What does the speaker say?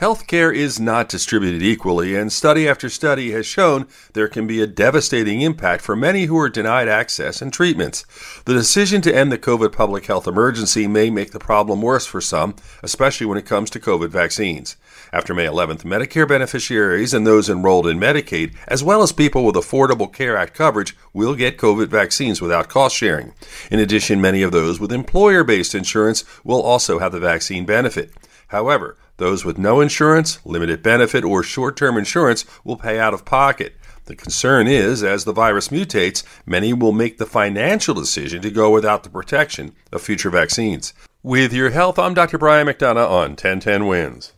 Healthcare is not distributed equally, and study after study has shown there can be a devastating impact for many who are denied access and treatments. The decision to end the COVID public health emergency may make the problem worse for some, especially when it comes to COVID vaccines. After May 11th, Medicare beneficiaries and those enrolled in Medicaid, as well as people with Affordable Care Act coverage, will get COVID vaccines without cost sharing. In addition, many of those with employer based insurance will also have the vaccine benefit. However, those with no insurance, limited benefit, or short term insurance will pay out of pocket. The concern is, as the virus mutates, many will make the financial decision to go without the protection of future vaccines. With your health, I'm Dr. Brian McDonough on 1010 Wins.